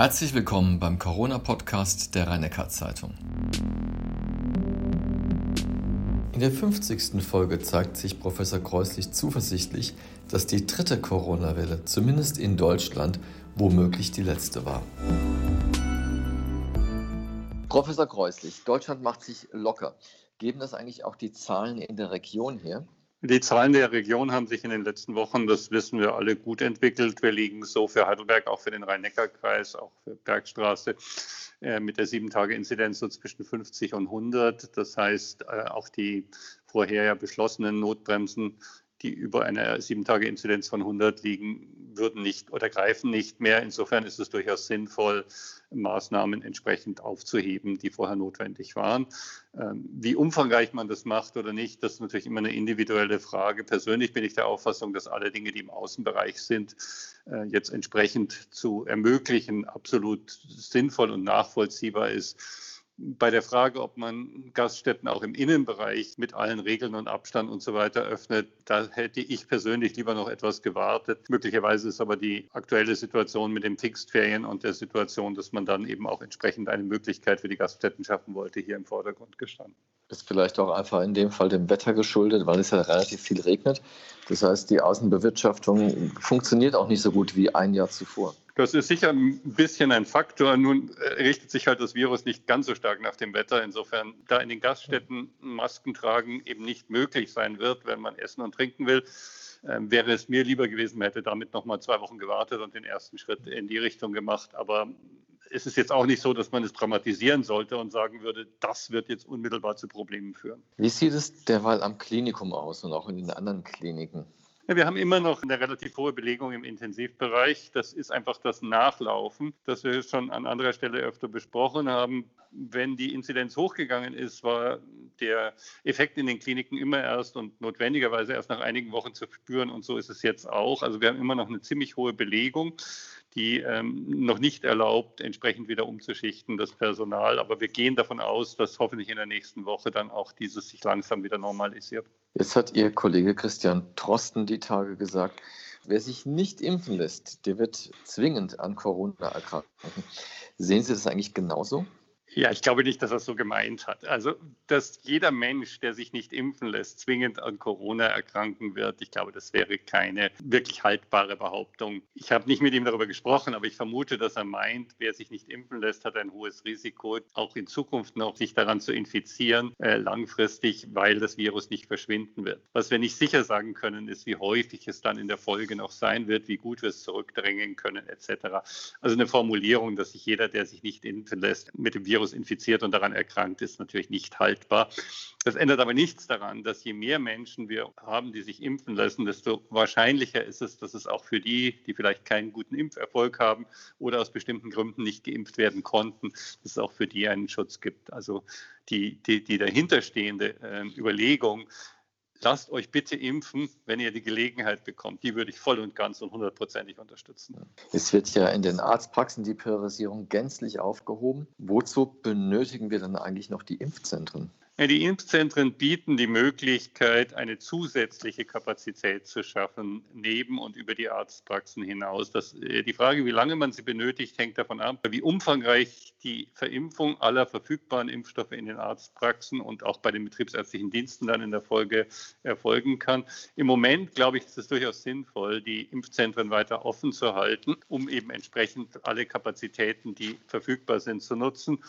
Herzlich willkommen beim Corona-Podcast der rhein zeitung In der 50. Folge zeigt sich Professor Kreuslich zuversichtlich, dass die dritte Corona-Welle, zumindest in Deutschland, womöglich die letzte war. Professor Kreuslich, Deutschland macht sich locker. Geben das eigentlich auch die Zahlen in der Region her? Die Zahlen der Region haben sich in den letzten Wochen, das wissen wir alle, gut entwickelt. Wir liegen so für Heidelberg, auch für den Rhein-Neckar-Kreis, auch für Bergstraße äh, mit der Sieben-Tage-Inzidenz so zwischen 50 und 100. Das heißt, äh, auch die vorher ja beschlossenen Notbremsen die über eine sieben Tage Inzidenz von 100 liegen, würden nicht oder greifen nicht mehr. Insofern ist es durchaus sinnvoll, Maßnahmen entsprechend aufzuheben, die vorher notwendig waren. Ähm, wie umfangreich man das macht oder nicht, das ist natürlich immer eine individuelle Frage. Persönlich bin ich der Auffassung, dass alle Dinge, die im Außenbereich sind, äh, jetzt entsprechend zu ermöglichen, absolut sinnvoll und nachvollziehbar ist bei der Frage, ob man Gaststätten auch im Innenbereich mit allen Regeln und Abstand und so weiter öffnet, da hätte ich persönlich lieber noch etwas gewartet. Möglicherweise ist aber die aktuelle Situation mit den Fixedferien und der Situation, dass man dann eben auch entsprechend eine Möglichkeit für die Gaststätten schaffen wollte, hier im Vordergrund gestanden. Ist vielleicht auch einfach in dem Fall dem Wetter geschuldet, weil es ja relativ viel regnet. Das heißt, die Außenbewirtschaftung funktioniert auch nicht so gut wie ein Jahr zuvor. Das ist sicher ein bisschen ein Faktor. Nun äh, richtet sich halt das Virus nicht ganz so stark nach dem Wetter. Insofern, da in den Gaststätten Masken tragen eben nicht möglich sein wird, wenn man essen und trinken will, ähm, wäre es mir lieber gewesen, man hätte damit noch mal zwei Wochen gewartet und den ersten Schritt in die Richtung gemacht. Aber es ist jetzt auch nicht so, dass man es dramatisieren sollte und sagen würde, das wird jetzt unmittelbar zu Problemen führen. Wie sieht es derweil am Klinikum aus und auch in den anderen Kliniken? Ja, wir haben immer noch eine relativ hohe Belegung im Intensivbereich. Das ist einfach das Nachlaufen, das wir schon an anderer Stelle öfter besprochen haben. Wenn die Inzidenz hochgegangen ist, war der Effekt in den Kliniken immer erst und notwendigerweise erst nach einigen Wochen zu spüren. Und so ist es jetzt auch. Also wir haben immer noch eine ziemlich hohe Belegung die ähm, noch nicht erlaubt, entsprechend wieder umzuschichten, das Personal. Aber wir gehen davon aus, dass hoffentlich in der nächsten Woche dann auch dieses sich langsam wieder normalisiert. Jetzt hat Ihr Kollege Christian Trosten die Tage gesagt, wer sich nicht impfen lässt, der wird zwingend an Corona erkranken. Sehen Sie das eigentlich genauso? Ja, ich glaube nicht, dass er es so gemeint hat. Also, dass jeder Mensch, der sich nicht impfen lässt, zwingend an Corona erkranken wird, ich glaube, das wäre keine wirklich haltbare Behauptung. Ich habe nicht mit ihm darüber gesprochen, aber ich vermute, dass er meint, wer sich nicht impfen lässt, hat ein hohes Risiko, auch in Zukunft noch sich daran zu infizieren, äh, langfristig, weil das Virus nicht verschwinden wird. Was wir nicht sicher sagen können, ist, wie häufig es dann in der Folge noch sein wird, wie gut wir es zurückdrängen können, etc. Also eine Formulierung, dass sich jeder, der sich nicht impfen lässt, mit dem Virus Virus infiziert und daran erkrankt, ist natürlich nicht haltbar. Das ändert aber nichts daran, dass je mehr Menschen wir haben, die sich impfen lassen, desto wahrscheinlicher ist es, dass es auch für die, die vielleicht keinen guten Impferfolg haben oder aus bestimmten Gründen nicht geimpft werden konnten, dass es auch für die einen Schutz gibt. Also die, die, die dahinterstehende äh, Überlegung, lasst euch bitte impfen, wenn ihr die Gelegenheit bekommt. Die würde ich voll und ganz und hundertprozentig unterstützen. Es wird ja in den Arztpraxen die Priorisierung gänzlich aufgehoben. Wozu benötigen wir dann eigentlich noch die Impfzentren? Die Impfzentren bieten die Möglichkeit, eine zusätzliche Kapazität zu schaffen, neben und über die Arztpraxen hinaus. Das, äh, die Frage, wie lange man sie benötigt, hängt davon ab, wie umfangreich die Verimpfung aller verfügbaren Impfstoffe in den Arztpraxen und auch bei den betriebsärztlichen Diensten dann in der Folge erfolgen kann. Im Moment, glaube ich, ist es durchaus sinnvoll, die Impfzentren weiter offen zu halten, um eben entsprechend alle Kapazitäten, die verfügbar sind, zu nutzen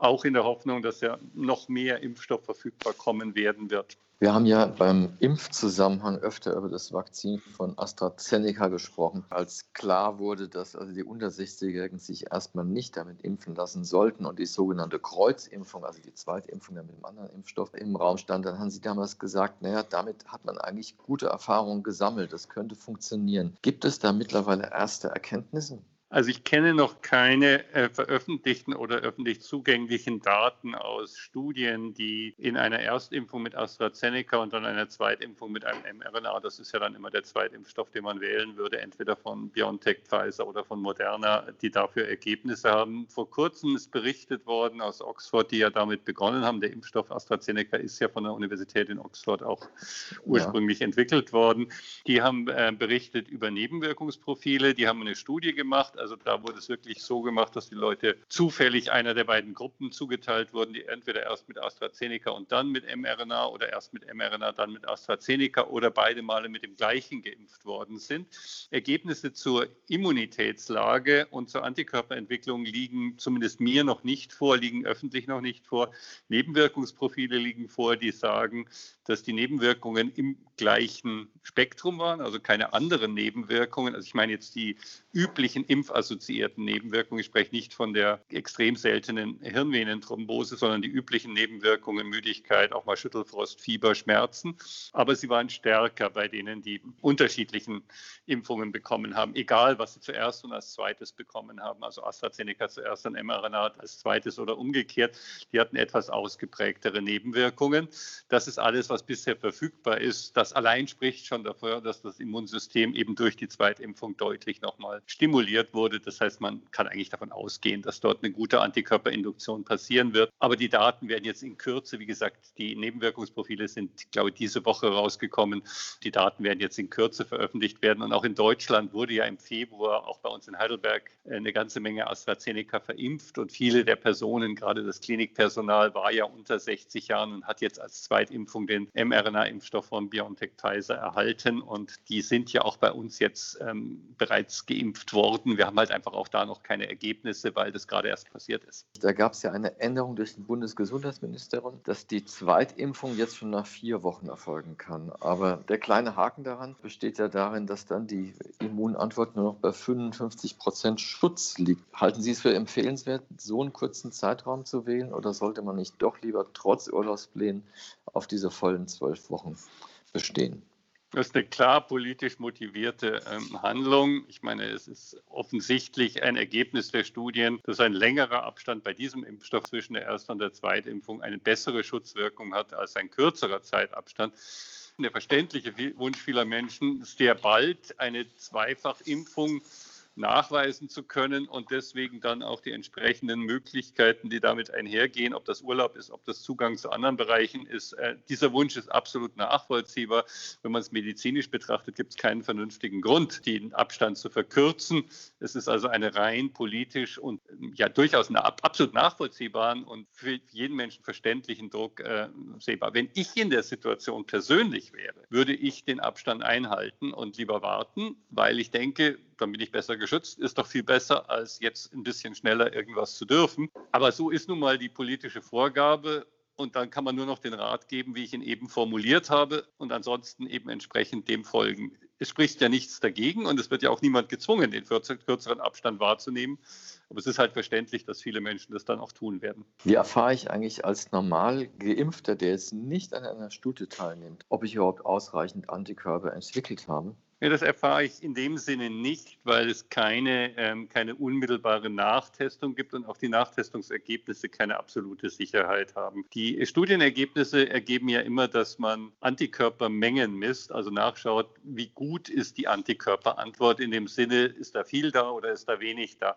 auch in der Hoffnung, dass ja noch mehr Impfstoff verfügbar kommen werden wird. Wir haben ja beim Impfzusammenhang öfter über das Vakzin von AstraZeneca gesprochen, als klar wurde, dass also die unter 60-Jährigen sich erstmal nicht damit impfen lassen sollten und die sogenannte Kreuzimpfung, also die Zweitimpfung mit einem anderen Impfstoff im Raum stand. Dann haben Sie damals gesagt, naja, damit hat man eigentlich gute Erfahrungen gesammelt, das könnte funktionieren. Gibt es da mittlerweile erste Erkenntnisse? Also ich kenne noch keine äh, veröffentlichten oder öffentlich zugänglichen Daten aus Studien, die in einer Erstimpfung mit AstraZeneca und dann einer Zweitimpfung mit einem mRNA, das ist ja dann immer der Zweitimpfstoff, den man wählen würde, entweder von BioNTech, Pfizer oder von Moderna, die dafür Ergebnisse haben. Vor kurzem ist berichtet worden aus Oxford, die ja damit begonnen haben. Der Impfstoff AstraZeneca ist ja von der Universität in Oxford auch ursprünglich ja. entwickelt worden. Die haben äh, berichtet über Nebenwirkungsprofile, die haben eine Studie gemacht Also da wurde es wirklich so gemacht, dass die Leute zufällig einer der beiden Gruppen zugeteilt wurden, die entweder erst mit AstraZeneca und dann mit mRNA oder erst mit mRNA, dann mit AstraZeneca oder beide Male mit dem gleichen geimpft worden sind. Ergebnisse zur Immunitätslage und zur Antikörperentwicklung liegen zumindest mir noch nicht vor, liegen öffentlich noch nicht vor. Nebenwirkungsprofile liegen vor, die sagen, dass die Nebenwirkungen im gleichen Spektrum waren, also keine anderen Nebenwirkungen. Also ich meine jetzt die üblichen impfassoziierten Nebenwirkungen. Ich spreche nicht von der extrem seltenen Hirnvenenthrombose, sondern die üblichen Nebenwirkungen, Müdigkeit, auch mal Schüttelfrost, Fieber, Schmerzen. Aber sie waren stärker bei denen, die unterschiedlichen Impfungen bekommen haben, egal was sie zuerst und als zweites bekommen haben. Also AstraZeneca zuerst, dann mRNA als zweites oder umgekehrt. Die hatten etwas ausgeprägtere Nebenwirkungen. Das ist alles, was bisher verfügbar ist. Das allein spricht schon dafür, dass das Immunsystem eben durch die Zweitimpfung deutlich nochmal stimuliert wurde. Das heißt, man kann eigentlich davon ausgehen, dass dort eine gute Antikörperinduktion passieren wird. Aber die Daten werden jetzt in Kürze, wie gesagt, die Nebenwirkungsprofile sind, glaube ich, diese Woche rausgekommen. Die Daten werden jetzt in Kürze veröffentlicht werden. Und auch in Deutschland wurde ja im Februar, auch bei uns in Heidelberg, eine ganze Menge AstraZeneca verimpft. Und viele der Personen, gerade das Klinikpersonal, war ja unter 60 Jahren und hat jetzt als Zweitimpfung den mRNA-Impfstoff von BioNTech Pfizer erhalten. Und die sind ja auch bei uns jetzt ähm, bereits geimpft worden. Wir haben halt einfach auch da noch keine Ergebnisse, weil das gerade erst passiert ist. Da gab es ja eine Änderung durch den Bundesgesundheitsministerium, dass die Zweitimpfung jetzt schon nach vier Wochen erfolgen kann. Aber der kleine Haken daran besteht ja darin, dass dann die Immunantwort nur noch bei 55 Prozent Schutz liegt. Halten Sie es für empfehlenswert, so einen kurzen Zeitraum zu wählen oder sollte man nicht doch lieber trotz Urlaubsplänen auf diese vollen zwölf Wochen bestehen? Das ist eine klar politisch motivierte ähm, Handlung. Ich meine, es ist offensichtlich ein Ergebnis der Studien, dass ein längerer Abstand bei diesem Impfstoff zwischen der Erst- und der Zweitimpfung eine bessere Schutzwirkung hat als ein kürzerer Zeitabstand. Der verständliche Wunsch vieler Menschen ist sehr bald eine Zweifachimpfung nachweisen zu können und deswegen dann auch die entsprechenden Möglichkeiten, die damit einhergehen, ob das Urlaub ist, ob das Zugang zu anderen Bereichen ist. Äh, dieser Wunsch ist absolut nachvollziehbar. Wenn man es medizinisch betrachtet, gibt es keinen vernünftigen Grund, den Abstand zu verkürzen. Es ist also eine rein politisch und ja durchaus eine absolut nachvollziehbaren und für jeden Menschen verständlichen Druck äh, sehbar. Wenn ich in der Situation persönlich wäre, würde ich den Abstand einhalten und lieber warten, weil ich denke, dann bin ich besser geschützt. Ist doch viel besser, als jetzt ein bisschen schneller irgendwas zu dürfen. Aber so ist nun mal die politische Vorgabe. Und dann kann man nur noch den Rat geben, wie ich ihn eben formuliert habe, und ansonsten eben entsprechend dem folgen. Es spricht ja nichts dagegen und es wird ja auch niemand gezwungen, den kürzeren Abstand wahrzunehmen. Aber es ist halt verständlich, dass viele Menschen das dann auch tun werden. Wie erfahre ich eigentlich als normal Geimpfter, der jetzt nicht an einer Studie teilnimmt, ob ich überhaupt ausreichend Antikörper entwickelt habe? Ja, das erfahre ich in dem Sinne nicht, weil es keine, ähm, keine unmittelbare Nachtestung gibt und auch die Nachtestungsergebnisse keine absolute Sicherheit haben. Die Studienergebnisse ergeben ja immer, dass man Antikörpermengen misst, also nachschaut, wie gut ist die Antikörperantwort in dem Sinne, ist da viel da oder ist da wenig da.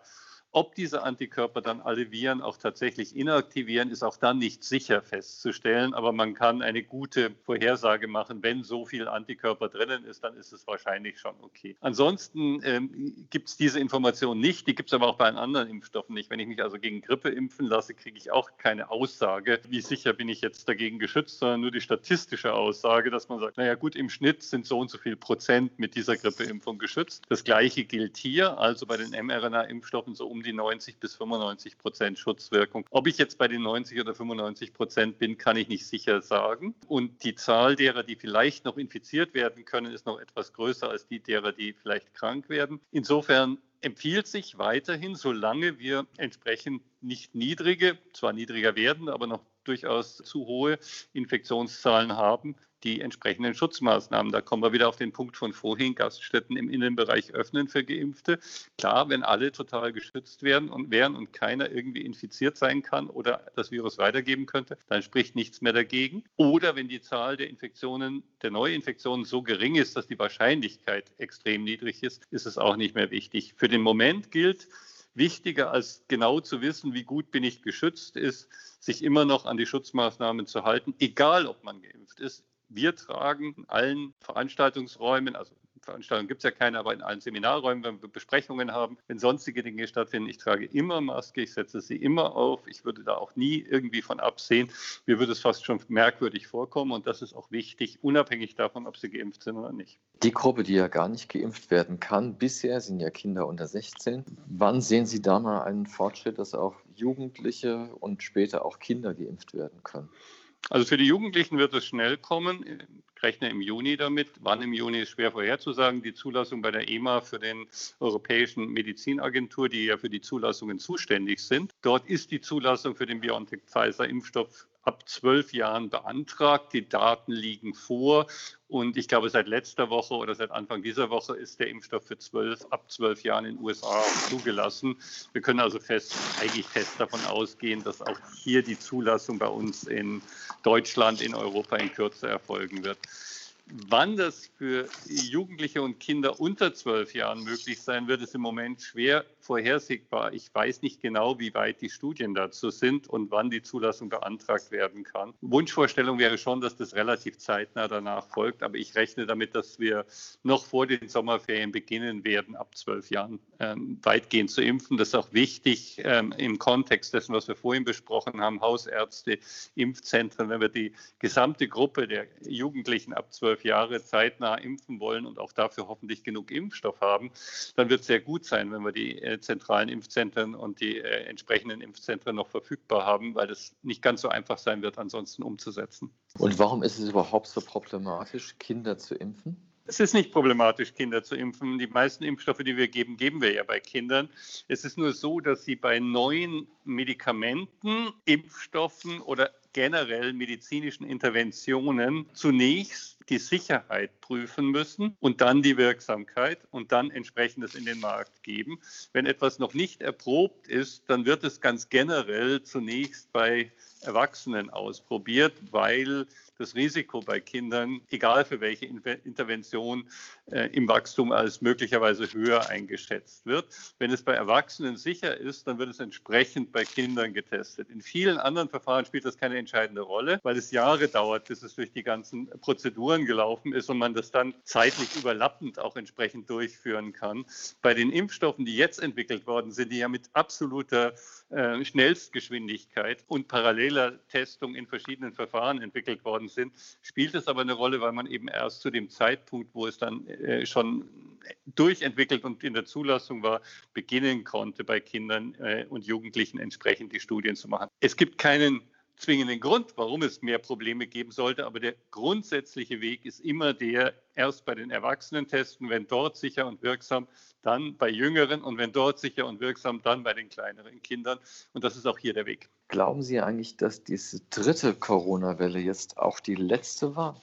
Ob diese Antikörper dann alle Viren auch tatsächlich inaktivieren, ist auch dann nicht sicher festzustellen. Aber man kann eine gute Vorhersage machen. Wenn so viel Antikörper drinnen ist, dann ist es wahrscheinlich schon okay. Ansonsten ähm, gibt es diese Information nicht. Die gibt es aber auch bei anderen Impfstoffen nicht. Wenn ich mich also gegen Grippe impfen lasse, kriege ich auch keine Aussage, wie sicher bin ich jetzt dagegen geschützt, sondern nur die statistische Aussage, dass man sagt, naja gut, im Schnitt sind so und so viel Prozent mit dieser Grippeimpfung geschützt. Das gleiche gilt hier, also bei den mRNA-Impfstoffen so um die 90 bis 95 Prozent Schutzwirkung. Ob ich jetzt bei den 90 oder 95 Prozent bin, kann ich nicht sicher sagen. Und die Zahl derer, die vielleicht noch infiziert werden können, ist noch etwas größer als die derer, die vielleicht krank werden. Insofern empfiehlt sich weiterhin, solange wir entsprechend nicht niedrige, zwar niedriger werden, aber noch durchaus zu hohe Infektionszahlen haben, die entsprechenden Schutzmaßnahmen. Da kommen wir wieder auf den Punkt von vorhin, Gaststätten im Innenbereich öffnen für Geimpfte. Klar, wenn alle total geschützt werden und wären und keiner irgendwie infiziert sein kann oder das Virus weitergeben könnte, dann spricht nichts mehr dagegen. Oder wenn die Zahl der Infektionen, der Neuinfektionen so gering ist, dass die Wahrscheinlichkeit extrem niedrig ist, ist es auch nicht mehr wichtig. Für den Moment gilt, wichtiger als genau zu wissen, wie gut bin ich geschützt, ist, sich immer noch an die Schutzmaßnahmen zu halten, egal ob man geimpft ist, wir tragen in allen Veranstaltungsräumen, also Veranstaltungen gibt es ja keine, aber in allen Seminarräumen, wenn wir Besprechungen haben, wenn sonstige Dinge stattfinden, ich trage immer Maske, ich setze sie immer auf. Ich würde da auch nie irgendwie von absehen. Mir würde es fast schon merkwürdig vorkommen und das ist auch wichtig, unabhängig davon, ob sie geimpft sind oder nicht. Die Gruppe, die ja gar nicht geimpft werden kann, bisher sind ja Kinder unter 16. Wann sehen Sie da mal einen Fortschritt, dass auch Jugendliche und später auch Kinder geimpft werden können? Also für die Jugendlichen wird es schnell kommen. Ich rechne im Juni damit. Wann im Juni ist schwer vorherzusagen. Die Zulassung bei der EMA für den Europäischen Medizinagentur, die ja für die Zulassungen zuständig sind. Dort ist die Zulassung für den BioNTech-Pfizer-Impfstoff ab zwölf Jahren beantragt. Die Daten liegen vor. Und ich glaube, seit letzter Woche oder seit Anfang dieser Woche ist der Impfstoff für zwölf, ab zwölf Jahren in den USA zugelassen. Wir können also fest, eigentlich fest davon ausgehen, dass auch hier die Zulassung bei uns in Deutschland, in Europa in Kürze erfolgen wird. Wann das für Jugendliche und Kinder unter zwölf Jahren möglich sein wird, ist im Moment schwer vorhersehbar. Ich weiß nicht genau, wie weit die Studien dazu sind und wann die Zulassung beantragt werden kann. Wunschvorstellung wäre schon, dass das relativ zeitnah danach folgt, aber ich rechne damit, dass wir noch vor den Sommerferien beginnen werden, ab zwölf Jahren ähm, weitgehend zu impfen. Das ist auch wichtig ähm, im Kontext dessen, was wir vorhin besprochen haben, Hausärzte, Impfzentren, wenn wir die gesamte Gruppe der Jugendlichen ab zwölf Jahre zeitnah impfen wollen und auch dafür hoffentlich genug Impfstoff haben, dann wird es sehr gut sein, wenn wir die äh, zentralen Impfzentren und die äh, entsprechenden Impfzentren noch verfügbar haben, weil es nicht ganz so einfach sein wird, ansonsten umzusetzen. Und warum ist es überhaupt so problematisch, Kinder zu impfen? Es ist nicht problematisch, Kinder zu impfen. Die meisten Impfstoffe, die wir geben, geben wir ja bei Kindern. Es ist nur so, dass sie bei neuen Medikamenten, Impfstoffen oder generell medizinischen Interventionen zunächst die Sicherheit prüfen müssen und dann die Wirksamkeit und dann entsprechendes in den Markt geben. Wenn etwas noch nicht erprobt ist, dann wird es ganz generell zunächst bei Erwachsenen ausprobiert, weil das Risiko bei Kindern, egal für welche Intervention, äh, im Wachstum als möglicherweise höher eingeschätzt wird. Wenn es bei Erwachsenen sicher ist, dann wird es entsprechend bei Kindern getestet. In vielen anderen Verfahren spielt das keine entscheidende Rolle, weil es Jahre dauert, bis es durch die ganzen Prozeduren gelaufen ist und man das dann zeitlich überlappend auch entsprechend durchführen kann. Bei den Impfstoffen, die jetzt entwickelt worden sind, die ja mit absoluter äh, Schnellstgeschwindigkeit und paralleler Testung in verschiedenen Verfahren entwickelt worden sind, spielt es aber eine Rolle, weil man eben erst zu dem Zeitpunkt, wo es dann äh, schon durchentwickelt und in der Zulassung war, beginnen konnte, bei Kindern äh, und Jugendlichen entsprechend die Studien zu machen. Es gibt keinen zwingenden Grund, warum es mehr Probleme geben sollte, aber der grundsätzliche Weg ist immer der, erst bei den Erwachsenen testen, wenn dort sicher und wirksam, dann bei Jüngeren und wenn dort sicher und wirksam, dann bei den kleineren Kindern. Und das ist auch hier der Weg. Glauben Sie eigentlich, dass diese dritte Corona-Welle jetzt auch die letzte war?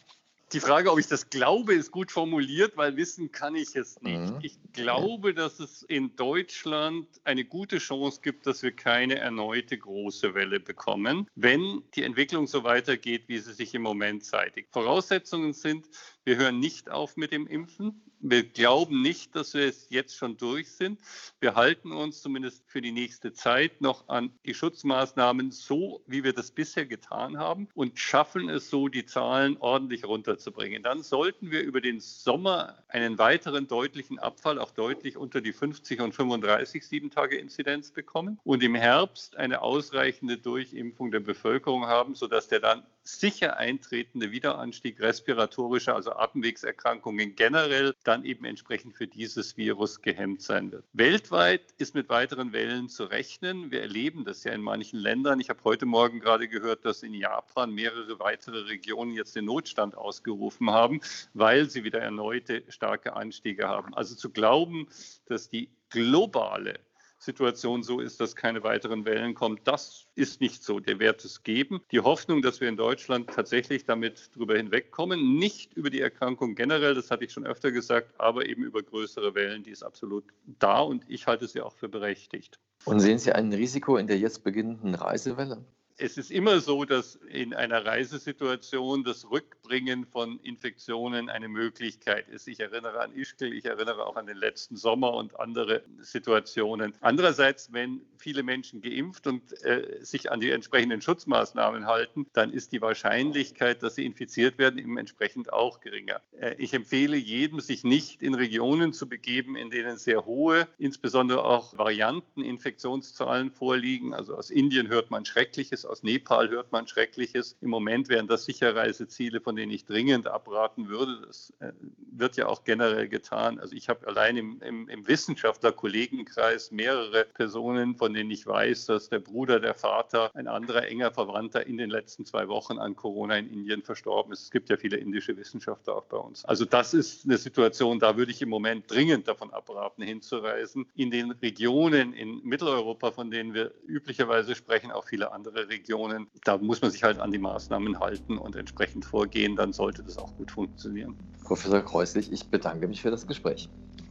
Die Frage, ob ich das glaube, ist gut formuliert, weil wissen kann ich es nicht. Mhm. Ich glaube, dass es in Deutschland eine gute Chance gibt, dass wir keine erneute große Welle bekommen, wenn die Entwicklung so weitergeht, wie sie sich im Moment zeitigt. Voraussetzungen sind, wir hören nicht auf mit dem Impfen. Wir glauben nicht, dass wir es jetzt schon durch sind. Wir halten uns zumindest für die nächste Zeit noch an die Schutzmaßnahmen so, wie wir das bisher getan haben und schaffen es so, die Zahlen ordentlich runterzubringen. Dann sollten wir über den Sommer einen weiteren deutlichen Abfall, auch deutlich unter die 50 und 35 Sieben-Tage-Inzidenz bekommen und im Herbst eine ausreichende Durchimpfung der Bevölkerung haben, sodass der dann sicher eintretende Wiederanstieg respiratorischer, also Atemwegserkrankungen generell, dann eben entsprechend für dieses Virus gehemmt sein wird. Weltweit ist mit weiteren Wellen zu rechnen. Wir erleben das ja in manchen Ländern. Ich habe heute Morgen gerade gehört, dass in Japan mehrere weitere Regionen jetzt den Notstand ausgerufen haben, weil sie wieder erneute starke Anstiege haben. Also zu glauben, dass die globale Situation so ist, dass keine weiteren Wellen kommen. Das ist nicht so. Der wird es geben. Die Hoffnung, dass wir in Deutschland tatsächlich damit drüber hinwegkommen, nicht über die Erkrankung generell, das hatte ich schon öfter gesagt, aber eben über größere Wellen, die ist absolut da und ich halte sie auch für berechtigt. Und sehen Sie ein Risiko in der jetzt beginnenden Reisewelle? Es ist immer so, dass in einer Reisesituation das Rückbringen von Infektionen eine Möglichkeit ist. Ich erinnere an Ischgl, ich erinnere auch an den letzten Sommer und andere Situationen. Andererseits, wenn viele Menschen geimpft und äh, sich an die entsprechenden Schutzmaßnahmen halten, dann ist die Wahrscheinlichkeit, dass sie infiziert werden, eben entsprechend auch geringer. Äh, ich empfehle jedem, sich nicht in Regionen zu begeben, in denen sehr hohe, insbesondere auch Varianteninfektionszahlen vorliegen. Also aus Indien hört man Schreckliches, aus Nepal hört man Schreckliches. Im Moment wären das sicher Reiseziele, von denen ich dringend abraten würde. Das äh, wird ja auch generell getan. Also ich habe allein im, im, im Wissenschaftlerkollegenkreis mehrere Personen, von denen ich weiß, dass der Bruder, der Vater, ein anderer enger Verwandter in den letzten zwei Wochen an Corona in Indien verstorben ist. Es gibt ja viele indische Wissenschaftler auch bei uns. Also das ist eine Situation, da würde ich im Moment dringend davon abraten, hinzureisen. In den Regionen in Mitteleuropa, von denen wir üblicherweise sprechen, auch viele andere Regionen, da muss man sich halt an die Maßnahmen halten und entsprechend vorgehen, dann sollte das auch gut funktionieren. Professor Kreuslich, ich bedanke mich für das Gespräch.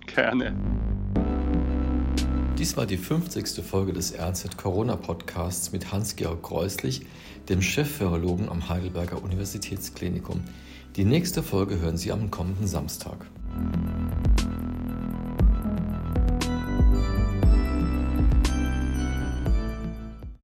Gerne. Dies war die 50. Folge des RZ Corona Podcasts mit Hans-Georg Kreuslich, dem Chefvirologen am Heidelberger Universitätsklinikum. Die nächste Folge hören Sie am kommenden Samstag.